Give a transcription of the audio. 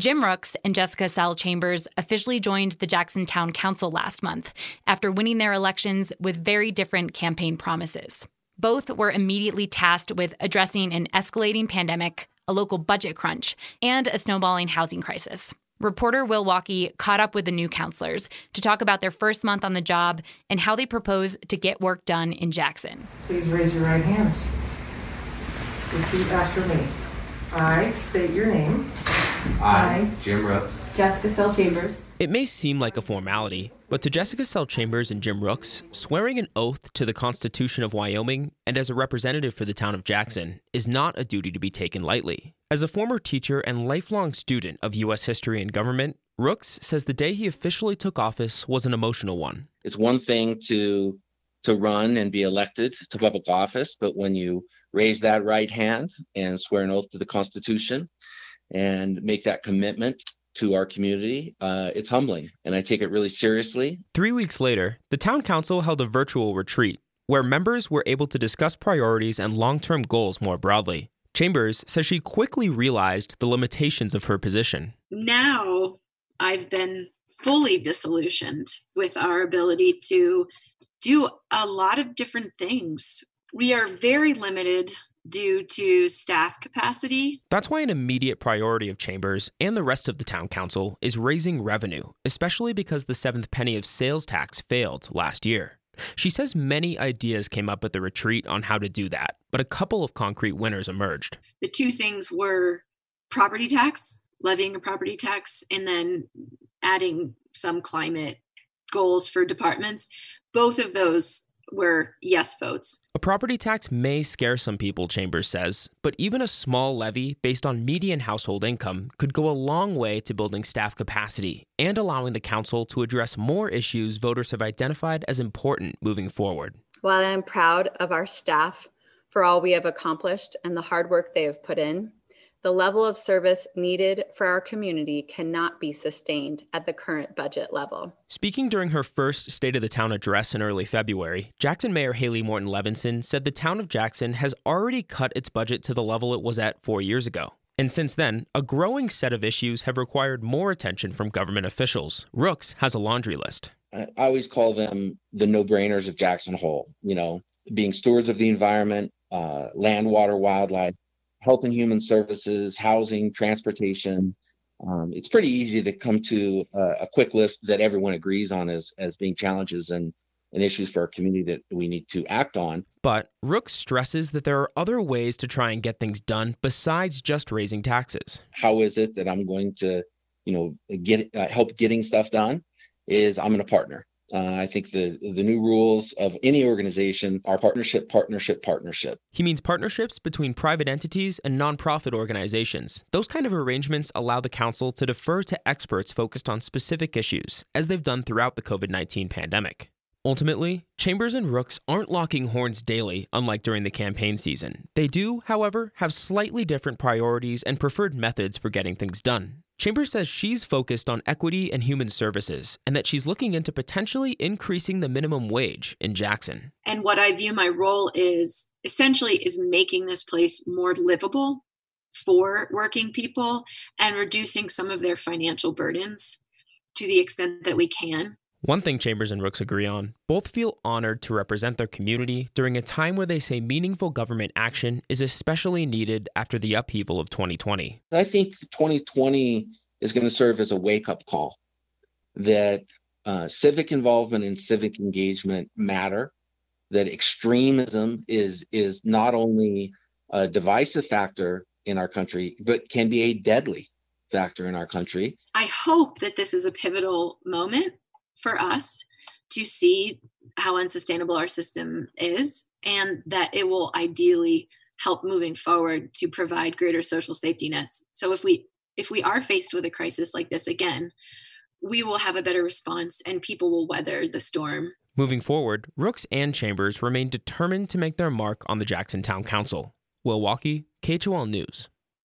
Jim Rooks and Jessica Sell Chambers officially joined the Jackson Town Council last month after winning their elections with very different campaign promises. Both were immediately tasked with addressing an escalating pandemic, a local budget crunch, and a snowballing housing crisis. Reporter Will Walkey caught up with the new counselors to talk about their first month on the job and how they propose to get work done in Jackson. Please raise your right hands. Repeat after me. I state your name. I, Jim Rooks, Jessica Sell Chambers. It may seem like a formality, but to Jessica Sell Chambers and Jim Rooks, swearing an oath to the Constitution of Wyoming and as a representative for the town of Jackson is not a duty to be taken lightly. As a former teacher and lifelong student of U.S. history and government, Rooks says the day he officially took office was an emotional one. It's one thing to to run and be elected to public office, but when you raise that right hand and swear an oath to the Constitution and make that commitment to our community, uh, it's humbling, and I take it really seriously. Three weeks later, the town council held a virtual retreat where members were able to discuss priorities and long term goals more broadly. Chambers says she quickly realized the limitations of her position. Now I've been fully disillusioned with our ability to do a lot of different things. We are very limited due to staff capacity. That's why an immediate priority of Chambers and the rest of the town council is raising revenue, especially because the seventh penny of sales tax failed last year. She says many ideas came up at the retreat on how to do that, but a couple of concrete winners emerged. The two things were property tax, levying a property tax, and then adding some climate goals for departments. Both of those were yes votes. A property tax may scare some people, Chambers says, but even a small levy based on median household income could go a long way to building staff capacity and allowing the council to address more issues voters have identified as important moving forward. While I am proud of our staff for all we have accomplished and the hard work they have put in, the level of service needed for our community cannot be sustained at the current budget level. Speaking during her first State of the Town address in early February, Jackson Mayor Hailey Morton Levinson said the town of Jackson has already cut its budget to the level it was at four years ago. And since then, a growing set of issues have required more attention from government officials. Rooks has a laundry list. I always call them the no brainers of Jackson Hole, you know, being stewards of the environment, uh, land, water, wildlife, health and human services, housing, transportation. Um, it's pretty easy to come to a, a, quick list that everyone agrees on as as being challenges and, and issues for our community that we need to act on. But Rook stresses that there are other ways to try and get things done besides just raising taxes. How is it that I'm going to, you know, get uh, help getting stuff done? Is I'm going to partner. Uh, I think the the new rules of any organization are partnership, partnership, partnership. He means partnerships between private entities and nonprofit organizations. Those kind of arrangements allow the council to defer to experts focused on specific issues, as they've done throughout the COVID 19 pandemic. Ultimately, Chambers and Rooks aren't locking horns daily, unlike during the campaign season. They do, however, have slightly different priorities and preferred methods for getting things done. Chambers says she's focused on equity and human services and that she's looking into potentially increasing the minimum wage in Jackson. And what I view my role is essentially is making this place more livable for working people and reducing some of their financial burdens to the extent that we can. One thing Chambers and Rooks agree on both feel honored to represent their community during a time where they say meaningful government action is especially needed after the upheaval of 2020. I think 2020 is going to serve as a wake up call that uh, civic involvement and civic engagement matter, that extremism is, is not only a divisive factor in our country, but can be a deadly factor in our country. I hope that this is a pivotal moment for us to see how unsustainable our system is and that it will ideally help moving forward to provide greater social safety nets. So if we if we are faced with a crisis like this again we will have a better response and people will weather the storm. Moving forward rooks and chambers remain determined to make their mark on the jackson town council. Will walkey khol news